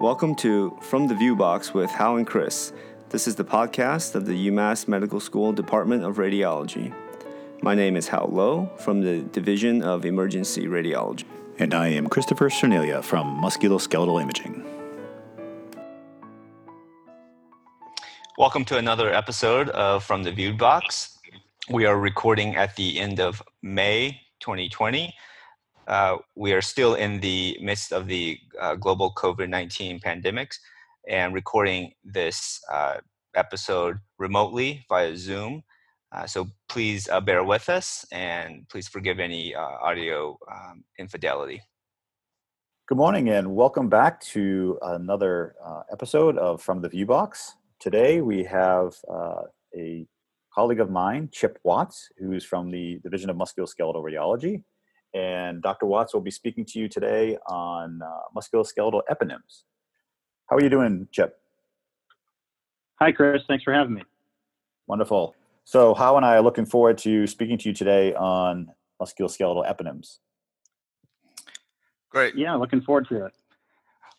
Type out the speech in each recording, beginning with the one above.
Welcome to From the View Box with Hao and Chris. This is the podcast of the UMass Medical School Department of Radiology. My name is Hao Lo from the Division of Emergency Radiology. And I am Christopher Cerniglia from Musculoskeletal Imaging. Welcome to another episode of From the Viewed Box. We are recording at the end of May 2020. Uh, we are still in the midst of the uh, global COVID 19 pandemics and recording this uh, episode remotely via Zoom. Uh, so please uh, bear with us and please forgive any audio um, infidelity. Good morning and welcome back to another episode of From the View Box. Today we have a colleague of mine, Chip Watts, who's from the Division of Musculoskeletal Radiology. And Dr. Watts will be speaking to you today on uh, musculoskeletal eponyms. Hao are you doing, Chip? Hi, Chris. Thanks for having me. Wonderful. So, How and I are looking forward to speaking to you today on musculoskeletal eponyms. Great. Yeah, looking forward to it.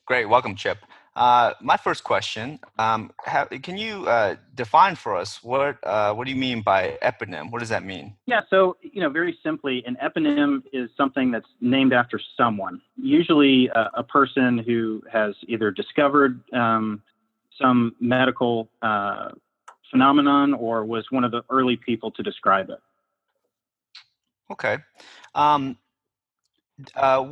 Great. Welcome, Chip. Uh, my first question: um, have, Can you uh, define for us what uh, what do you mean by eponym? What does that mean? Yeah, so you know, very simply, an eponym is something that's named after someone, usually a, a person who has either discovered um, some medical uh, phenomenon or was one of the early people to describe it. Okay. Um, uh,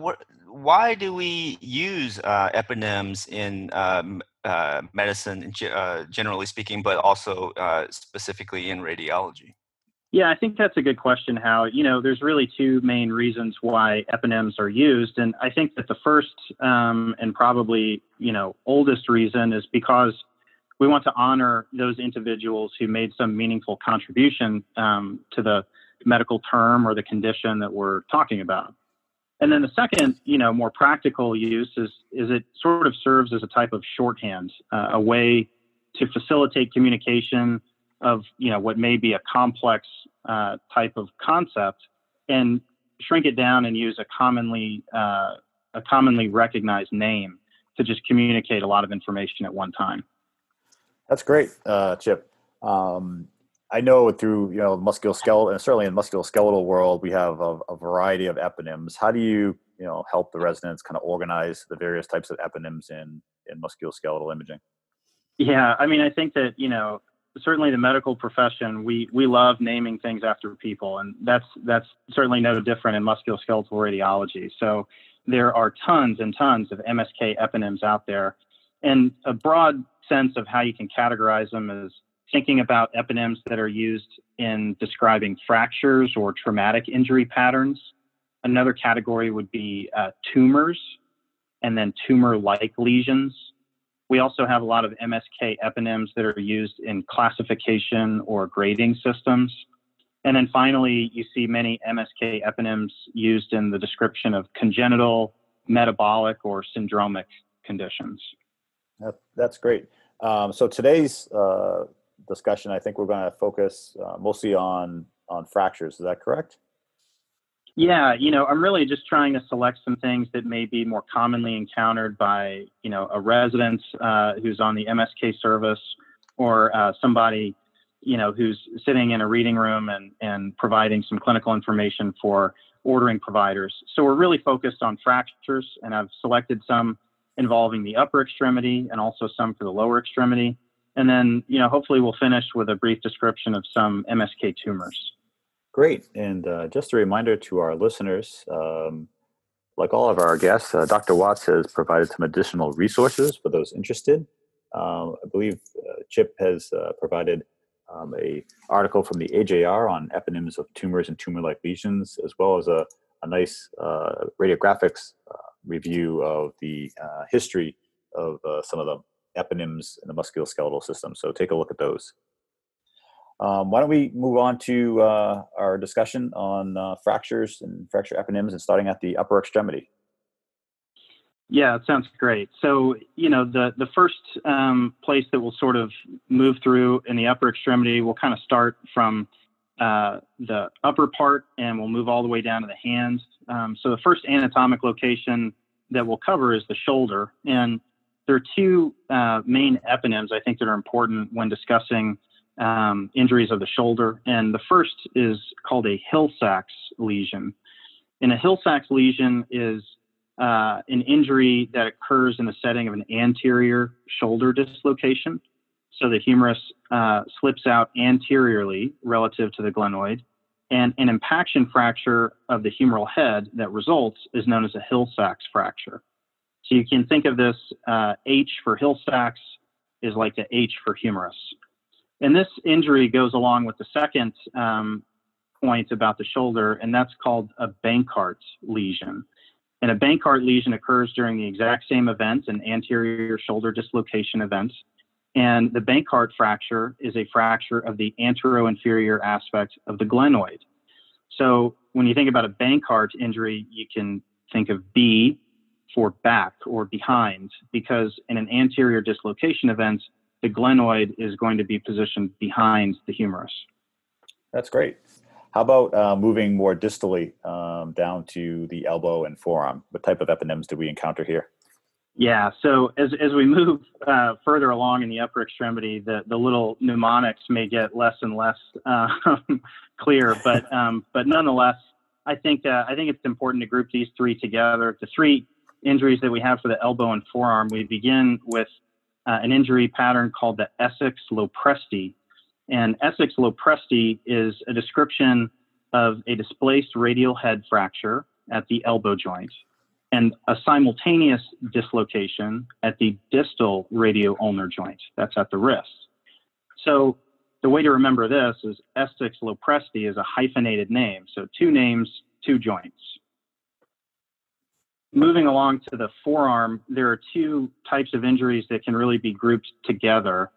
why do we use uh, eponyms in um, uh, medicine, uh, generally speaking, but also specifically in radiology? Yeah, I think that's a good question, Hao You know, there's really two main reasons why eponyms are used. And I think that the first um, and probably, you know, oldest reason is because we want to honor those individuals who made some meaningful contribution um, to the medical term or the condition that we're talking about. And then the second, you know, more practical use is is it sort of serves as a type of shorthand, uh, a way to facilitate communication of you know what may be a complex uh, type of concept, and shrink it down and use a commonly uh, a commonly recognized name to just communicate a lot of information at one time. That's great, uh, Chip. Um, I know through you know musculoskeletal and certainly in musculoskeletal world we have a, a, variety of eponyms. How do you you know help the residents kind of organize the various types of eponyms in in musculoskeletal imaging? Yeah, I mean I think that you know certainly the medical profession we we love naming things after people and that's that's certainly no different in musculoskeletal radiology. So there are tons and tons of MSK eponyms out there, and a broad sense of how you can categorize them is thinking about eponyms that are used in describing fractures or traumatic injury patterns. Another category would be uh, tumors and then tumor like lesions. We also have a lot of MSK eponyms that are used in classification or grading systems. And then finally, you see many MSK eponyms used in the description of congenital, metabolic, or syndromic conditions. That, that's great. Um, so today's uh, discussion, I think we're going to focus uh, mostly on on fractures. Is that correct? Yeah, you know, I'm really just trying to select some things that may be more commonly encountered by, you know, a resident uh, who's on the MSK service or uh, somebody, you know, who's sitting in a reading room and, and providing some clinical information for ordering providers. So we're really focused on fractures, and I've selected some involving the upper extremity and also some for the lower extremity. And then, you know, hopefully we'll finish with a brief description of some MSK tumors. Great. And uh, just a reminder to our listeners, um, like all of our guests, uh, Dr. Watts has provided some additional resources for those interested. Um, I believe uh, Chip has uh, provided um, a article from the AJR on eponyms of tumors and tumor-like lesions, as well as a, a nice uh, radiographics review of the history of some of them eponyms in the musculoskeletal system. So take a look at those. Um, why don't we move on to uh, our discussion on uh, fractures and fracture eponyms and starting at the upper extremity? Yeah, it sounds great. So, you know, the, the first um, place that we'll sort of move through in the upper extremity, we'll kind of start from uh, the upper part and we'll move all the way down to the hands. Um, so, the first anatomic location that we'll cover is the shoulder. And there are two uh, main eponyms I think that are important when discussing um, injuries of the shoulder. And the first is called a Hill-Sachs lesion. And a Hill-Sachs lesion is uh, an injury that occurs in the setting of an anterior shoulder dislocation. So the humerus uh, slips out anteriorly relative to the glenoid. And an impaction fracture of the humeral head that results is known as a Hill-Sachs fracture. So you can think of this uh, H for Hill-Sachs is like a H for humerus. And this injury goes along with the second um, point about the shoulder, and that's called a Bankart lesion. And a Bankart lesion occurs during the exact same event, an anterior shoulder dislocation event. And the Bankart fracture is a fracture of the anteroinferior aspect of the glenoid. So when you think about a Bankart injury, you can think of B for back or behind, because in an anterior dislocation event, the glenoid is going to be positioned behind the humerus. That's great. How about uh, moving more distally um, down to the elbow and forearm? What type of eponyms do we encounter here? Yeah, so as, as we move uh, further along in the upper extremity, the, the little mnemonics may get less and less uh, clear, but um, but nonetheless, I think uh, I think it's important to group these three together. The three injuries that we have for the elbow and forearm, we begin with uh, an injury pattern called the Essex Lopresti. And Essex Lopresti is a description of a displaced radial head fracture at the elbow joint and a simultaneous dislocation at the distal radio-ulnar joint. That's at the wrist. So the way to remember this is Essex Lopresti is a hyphenated name. So two names, two joints moving along to the forearm, there are two types of injuries that can really be grouped together.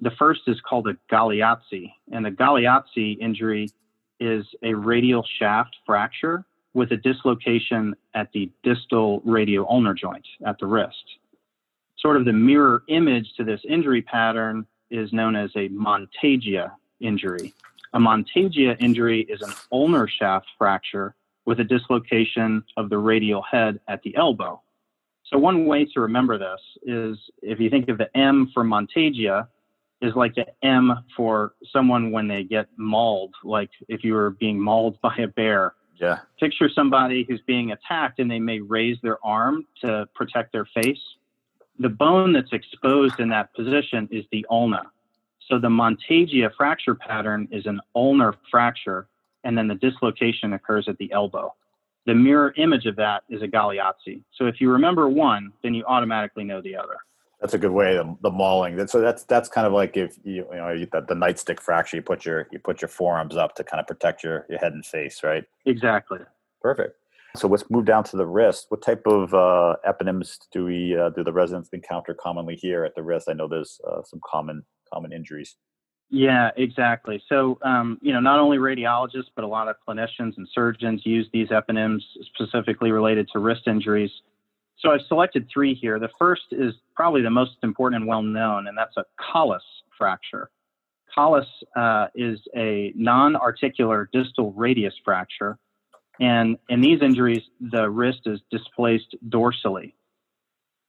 The first is called a Galeazzi, and the Galeazzi injury is a radial shaft fracture with a dislocation at the distal radio-ulnar joint at the wrist. Sort of the mirror image to this injury pattern is known as a Monteggia injury. A Monteggia injury is an ulnar shaft fracture with a dislocation of the radial head at the elbow. So one way to remember this is if you think of the M for Monteggia is like the M for someone when they get mauled, like if you were being mauled by a bear. Yeah. Picture somebody who's being attacked and they may raise their arm to protect their face. The bone that's exposed in that position is the ulna. So the Monteggia fracture pattern is an ulnar fracture and then the dislocation occurs at the elbow. The mirror image of that is a Galeazzi. So if you remember one, then you automatically know the other. That's a good way. The, the mauling. So that's that's kind of like if you you know you, the, the nightstick fracture. You put your you put your forearms up to kind of protect your your head and face, right? Exactly. Perfect. So let's move down to the wrist. What type of uh, eponyms do we uh, do the residents encounter commonly here at the wrist? I know there's uh, some common common injuries. Yeah, exactly. So, um, you know, not only radiologists, but a lot of clinicians and surgeons use these eponyms specifically related to wrist injuries. So I've selected three here. The first is probably the most important and well known, and that's a Colles fracture. Colles uh, is a non articular distal radius fracture. And in these injuries, the wrist is displaced dorsally.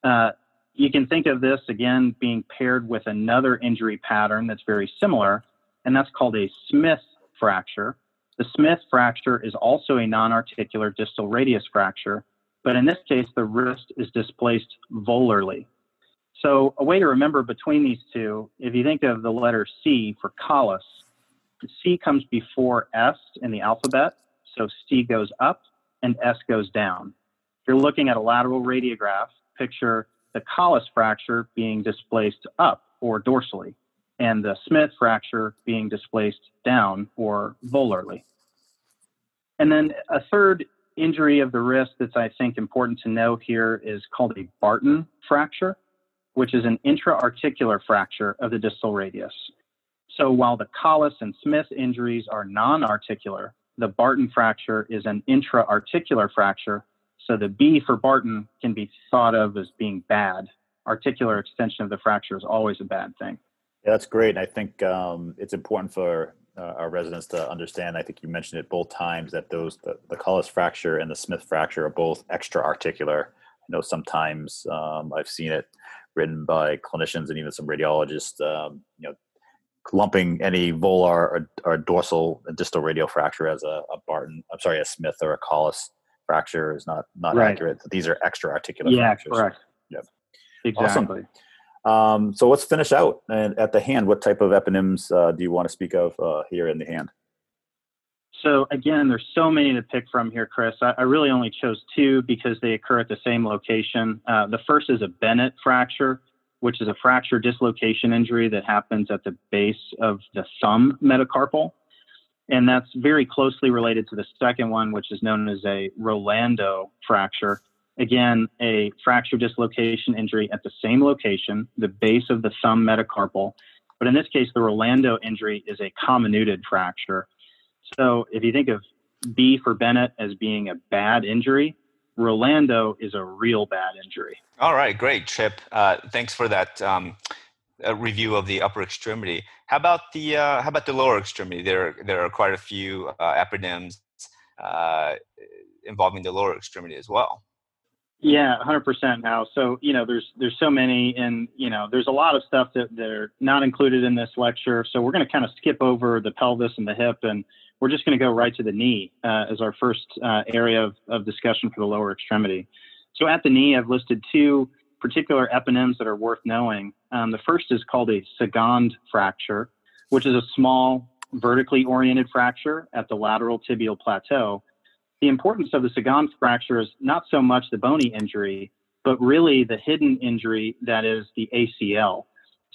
Uh, you can think of this again being paired with another injury pattern that's very similar, and that's called a Smith fracture. The Smith fracture is also a non articular distal radius fracture, but in this case, the wrist is displaced volarly. So, a way to remember between these two, if you think of the letter C for Colles, C comes before S in the alphabet, so C goes up and S goes down. If you're looking at a lateral radiograph, picture the Colles fracture being displaced up or dorsally, and the Smith fracture being displaced down or volarly. And then a third injury of the wrist that's I think important to know here is called a Barton fracture, which is an intra-articular fracture of the distal radius. So while the Colles and Smith injuries are non-articular, the Barton fracture is an intra-articular fracture so the B for Barton can be thought of as being bad. Articular extension of the fracture is always a bad thing. Yeah, that's great. And I think um, it's important for uh, our residents to understand. I think you mentioned it both times that those the, the Colles fracture and the Smith fracture are both extra articular, I know sometimes um, I've seen it written by clinicians and even some radiologists. Um, you know, lumping any volar or, or, dorsal and distal radial fracture as a, a, Barton, I'm sorry, a Smith or a Colles fracture is not not right. accurate. These are extra articular yeah, fractures. correct. Yep. Exactly. Awesome. Um, so let's finish out. And at the hand, what type of eponyms uh, do you want to speak of uh, here in the hand? So again, there's so many to pick from here, Chris. I, I really only chose two because they occur at the same location. Uh, the first is a Bennett fracture, which is a fracture dislocation injury that happens at the base of the thumb metacarpal. And that's very closely related to the second one, which is known as a Rolando fracture. Again, a fracture dislocation injury at the same location, the base of the thumb metacarpal. But in this case, the Rolando injury is a comminuted fracture. So if you think of B for Bennett as being a bad injury, Rolando is a real bad injury. All right, great, Chip. Uh, thanks for that um, review of the upper extremity. How about the uh, how about the lower extremity? There there are quite a few uh, uh, involving the lower extremity as well. Yeah, 100% now. So, you know, there's there's so many and, you know, there's a lot of stuff that they're not included in this lecture. So, we're going to kind of skip over the pelvis and the hip and we're just going to go right to the knee uh, as our first uh, area of, of discussion for the lower extremity. So at the knee, I've listed two particular eponyms that are worth knowing. Um, the first is called a Segond fracture, which is a small vertically oriented fracture at the lateral tibial plateau. The importance of the Segond fracture is not so much the bony injury, but really the hidden injury that is the ACL.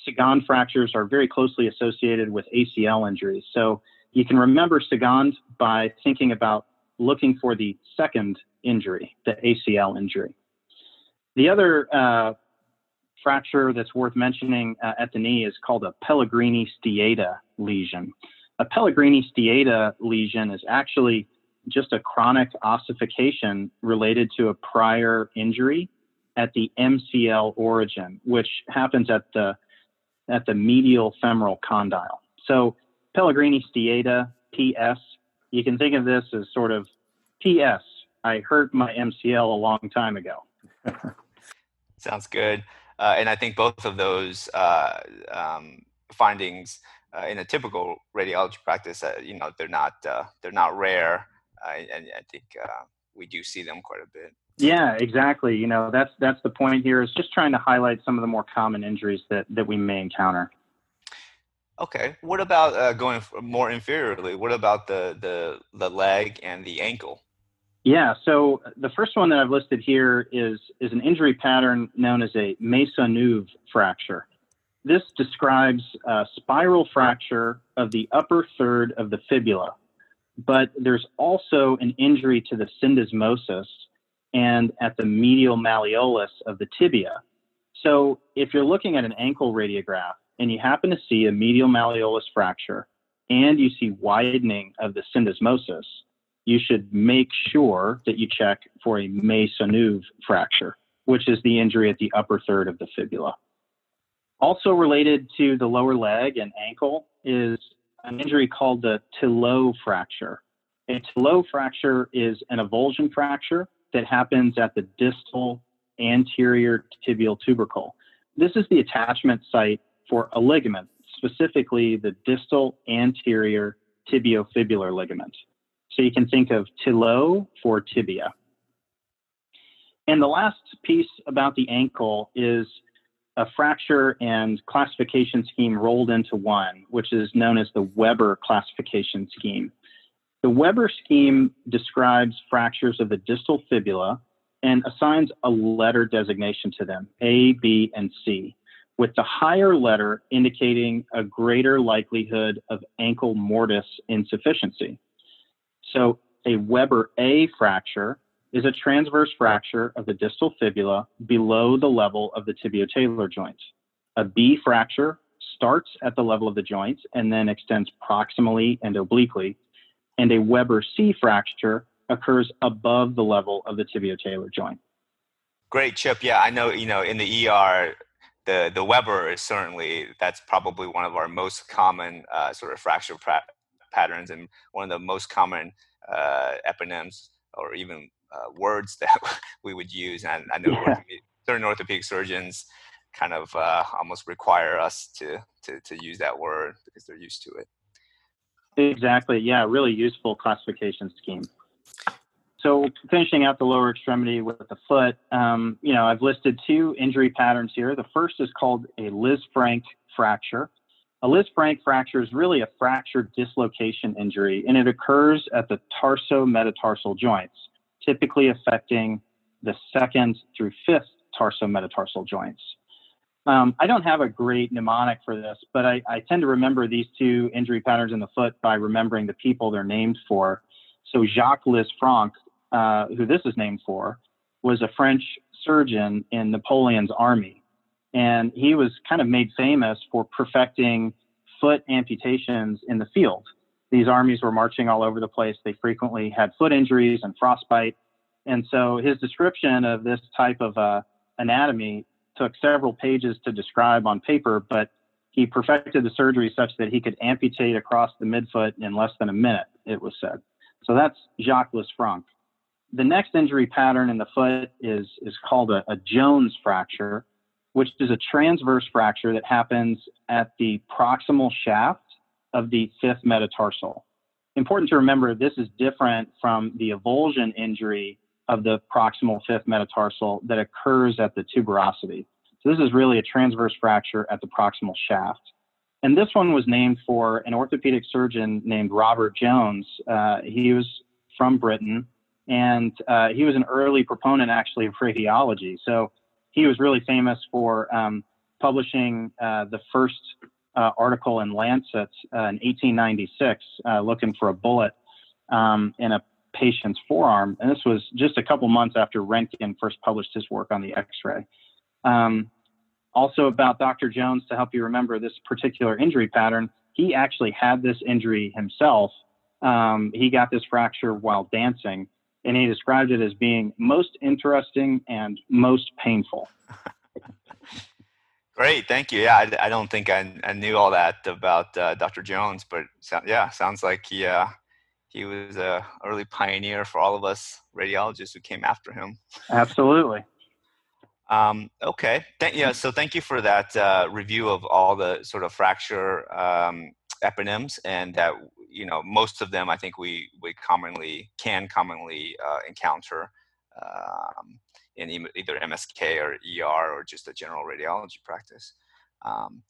Segond fractures are very closely associated with ACL injuries. So you can remember Segond by thinking about looking for the second injury, the ACL injury. The other uh, fracture that's worth mentioning uh, at the knee is called a Pellegrini Stieda lesion. A Pellegrini Stieda lesion is actually just a chronic ossification related to a prior injury at the MCL origin, which happens at the at the medial femoral condyle. So Pellegrini Stieda, PS. You can think of this as sort of PS. I hurt my MCL a long time ago. Sounds good. Uh, and I think both of those uh, um, findings uh, in a typical radiology practice, uh, you know, they're not uh, they're not rare, uh, and I think we do see them quite a bit. Yeah, exactly. You know, that's that's the point here. Is just trying to highlight some of the more common injuries that that we may encounter. Okay. What about uh, going more inferiorly? What about the, the the leg and the ankle? Yeah. So uh, the first one that I've listed here is is an injury pattern known as a Maisonneuve fracture. This describes a spiral fracture of the upper third of the fibula, but there's also an injury to the syndesmosis and at the medial malleolus of the tibia. So if you're looking at an ankle radiograph, and you happen to see a medial malleolus fracture and you see widening of the syndesmosis, you should make sure that you check for a Maisonneuve fracture, which is the injury at the upper third of the fibula. Also related to the lower leg and ankle is an injury called the Tillaux fracture. A Tillaux fracture is an avulsion fracture that happens at the distal anterior tibial tubercle. This is the attachment site for a ligament, specifically the distal anterior tibiofibular ligament. So you can think of Tillaux for tibia. And the last piece about the ankle is a fracture and classification scheme rolled into one, which is known as the Weber classification scheme. The Weber scheme describes fractures of the distal fibula and assigns a letter designation to them, A, B, and C with the higher letter indicating a greater likelihood of ankle mortise insufficiency. So a Weber A fracture is a transverse fracture of the distal fibula below the level of the tibiotalar joint. A B fracture starts at the level of the joints and then extends proximally and obliquely. And a Weber C fracture occurs above the level of the tibiotalar joint. Great, Chip. Yeah, I know, you know, in the ER, the the Weber is certainly that's probably one of our most common uh, sort of fracture pra- patterns and one of the most common uh, eponyms or even uh, words that we would use. And I know yeah. certain orthopedic surgeons kind of uh, almost require us to, to to use that word because they're used to it. Exactly. Yeah, really useful classification scheme. So finishing out the lower extremity with the foot, um, you know, I've listed two injury patterns here. The first is called a Lisfranc fracture. A Lisfranc fracture is really a fractured dislocation injury, and it occurs at the tarsometatarsal joints, typically affecting the second through fifth tarsometatarsal joints. Um, I don't have a great mnemonic for this, but I, I, tend to remember these two injury patterns in the foot by remembering the people they're named for. So Jacques Lisfranc uh, who this is named for, was a French surgeon in Napoleon's army. And he was kind of made famous for perfecting foot amputations in the field. These armies were marching all over the place. They frequently had foot injuries and frostbite. And so his description of this type of uh, anatomy took several pages to describe on paper, but he perfected the surgery such that he could amputate across the midfoot in less than a minute, it was said. So that's Jacques Lisfranc the next injury pattern in the foot is, is called a, a Jones fracture, which is a transverse fracture that happens at the proximal shaft of the fifth metatarsal. Important to remember, this is different from the avulsion injury of the proximal fifth metatarsal that occurs at the tuberosity. So this is really a transverse fracture at the proximal shaft. And this one was named for an orthopedic surgeon named Robert Jones. Uh, he was from Britain and uh, he was an early proponent actually of radiology. So he was really famous for um, publishing uh, the first uh, article in Lancet uh, in 1896, uh, looking for a bullet um, in a patient's forearm, and this was just a couple months after Röntgen first published his work on the X-ray. Um, also about Dr. Jones, to help you remember this particular injury pattern, he actually had this injury himself. Um, he got this fracture while dancing, and he described it as being most interesting and most painful. Great, thank you. Yeah, I, I don't think I, I, knew all that about uh, Dr. Jones, but so, yeah, sounds like he uh, he was a early pioneer for all of us radiologists who came after him. Absolutely. Um, okay, thank, yeah. So thank you for that uh, review of all the sort of fracture um, eponyms, and that you know most of them I think we we commonly can commonly uh, encounter um, in either MSK or ER or just a general radiology practice. Um,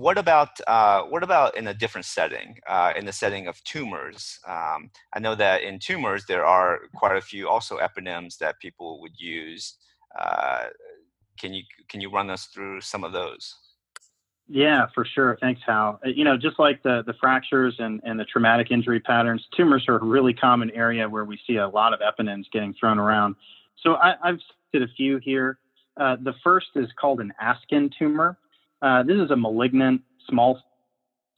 what about uh, what about in a different setting, uh, in the setting of tumors? Um, I know that in tumors there are quite a few also eponyms that people would use. Uh, can you can you run us through some of those? Yeah, for sure. Thanks, Hao. Uh, you know, just like the, the fractures and, and the traumatic injury patterns, tumors are a really common area where we see a lot of eponyms getting thrown around. So I, have cited a few here. Uh, the first is called an Askin tumor. Uh, this is a malignant small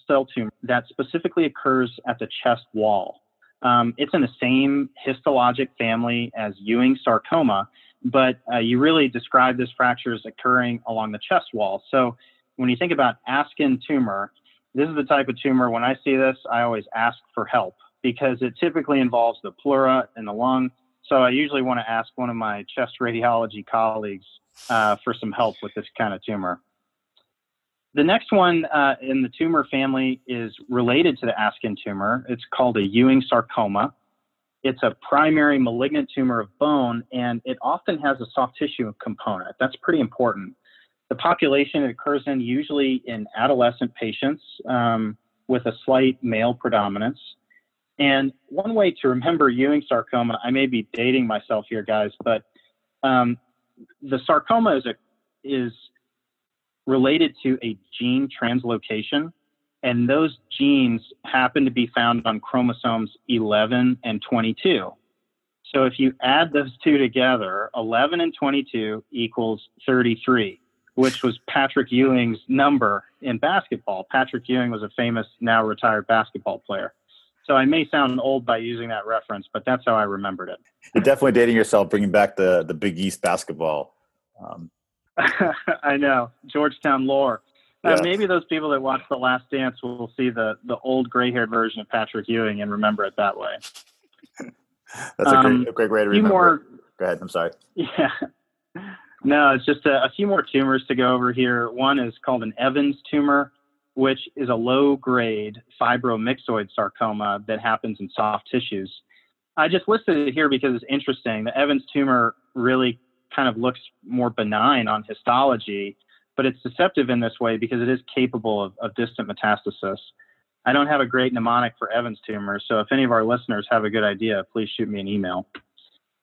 cell tumor that specifically occurs at the chest wall. Um, it's in the same histologic family as Ewing sarcoma, but uh, you really describe this fracture as occurring along the chest wall. So when you think about Askin tumor, this is the type of tumor, when I see this, I always ask for help because it typically involves the pleura and the lung. So I usually want to ask one of my chest radiology colleagues uh, for some help with this kind of tumor. The next one uh, in the tumor family is related to the Askin tumor. It's called a Ewing sarcoma. It's a primary malignant tumor of bone, and it often has a soft tissue component. That's pretty important. The population it occurs in usually in adolescent patients um, with a slight male predominance. And one way to remember Ewing sarcoma, I may be dating myself here, guys, but um, the sarcoma is a, is related to a gene translocation, and those genes happen to be found on chromosomes 11 and 22. So if you add those two together, 11 and 22 equals 33 which was Patrick Ewing's number in basketball. Patrick Ewing was a famous, now retired basketball player. So I may sound old by using that reference, but that's how I remembered it. You're definitely dating yourself, bringing back the the Big East basketball. Um, I know Georgetown lore. Uh, maybe those people that watch The Last Dance will see the the old gray haired version of Patrick Ewing and remember it that way. That's a great, a great way to remember. More, Go ahead. I'm sorry. Yeah. No, it's just a, a, few more tumors to go over here. One is called an Evans tumor, which is a low grade fibromyxoid sarcoma that happens in soft tissues. I just listed it here because it's interesting. The Evans tumor really kind of looks more benign on histology, but it's deceptive in this way because it is capable of, of distant metastasis. I don't have a great mnemonic for Evans tumor, so if any of our listeners have a good idea, please shoot me an email.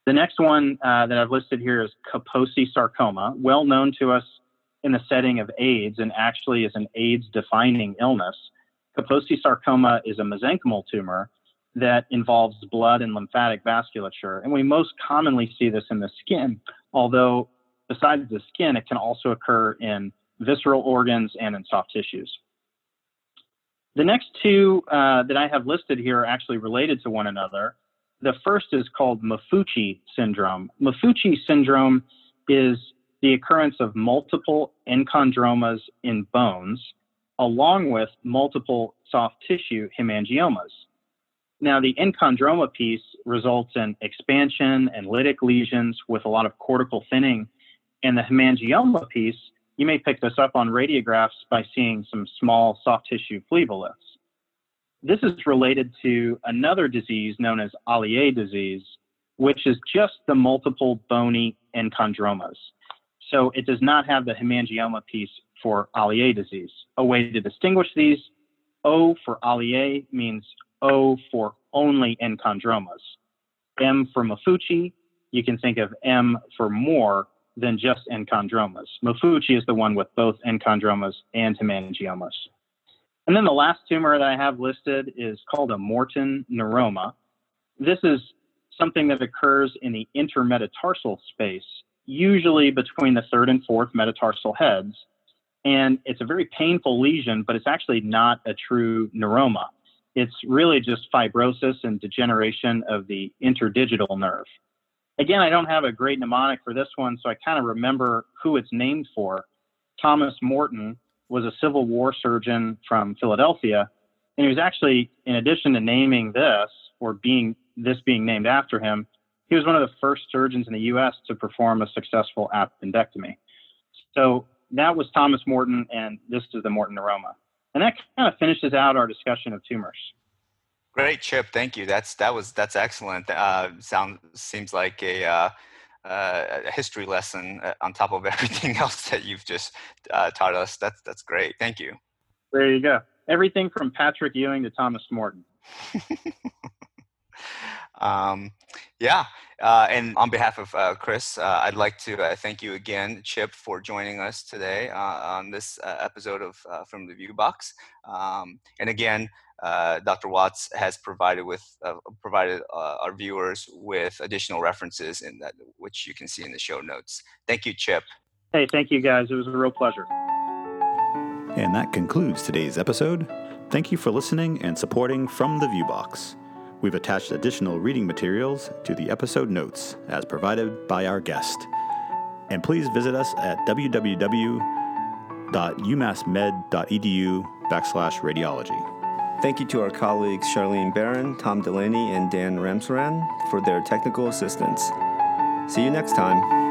The next one uh, that I've listed here is Kaposi sarcoma, well known to us in the setting of AIDS and actually is an AIDS defining illness. Kaposi sarcoma is a mesenchymal tumor that involves blood and lymphatic vasculature. And we most commonly see this in the skin, although besides the skin, it can also occur in visceral organs and in soft tissues. The next two uh, that I have listed here are actually related to one another. The first is called Maffucci syndrome. Maffucci syndrome is the occurrence of multiple enchondromas in bones, along with multiple soft tissue hemangiomas. Now, the enchondroma piece results in expansion and lytic lesions with a lot of cortical thinning. And the hemangioma piece, you may pick this up on radiographs by seeing some small soft tissue phleboliths. This is related to another disease known as Ollier disease, which is just the multiple bony enchondromas. So it does not have the hemangioma piece for Ollier disease. A way to distinguish these, O for Ollier means O for only enchondromas. M for Maffucci, you can think of M for more than just enchondromas. Maffucci is the one with both enchondromas and hemangiomas. And then the last tumor that I have listed is called a Morton neuroma. This is something that occurs in the intermetatarsal space, usually between the third and fourth metatarsal heads. And it's a very painful lesion, but it's actually not a true neuroma. It's really just fibrosis and degeneration of the interdigital nerve. Again, I don't have a great mnemonic for this one, so I kind of remember who it's named for. Thomas Morton was a Civil War surgeon from Philadelphia, and he was actually, in addition to naming this or being this being named after him, he was one of the first surgeons in the U.S. to perform a successful appendectomy. So that was Thomas Morton, and this is the Morton neuroma. And that kind of finishes out our discussion of tumors. Great, Chip. Thank you. That's that was that's excellent. Uh, sound seems like a, uh, uh, a history lesson uh, on top of everything else that you've just uh, taught us. That's that's great. Thank you. There you go. Everything from Patrick Ewing to Thomas Morton. um, yeah. Uh, and on behalf of uh, Chris, uh, I'd like to uh, thank you again, Chip, for joining us today uh, on this uh, episode of From the View Box. Um, and again, Dr. Watts has provided with provided our viewers with additional references in that which you can see in the show notes. Thank you, Chip. Hey, thank you guys. It was a real pleasure. And that concludes today's episode. Thank you for listening and supporting From the Viewbox. We've attached additional reading materials to the episode notes as provided by our guest. And please visit us at www.umassmed.edu backslash radiology. Thank you to our colleagues Charlene Barron, Tom Delaney, and Dan Ramsaran for their technical assistance. See you next time.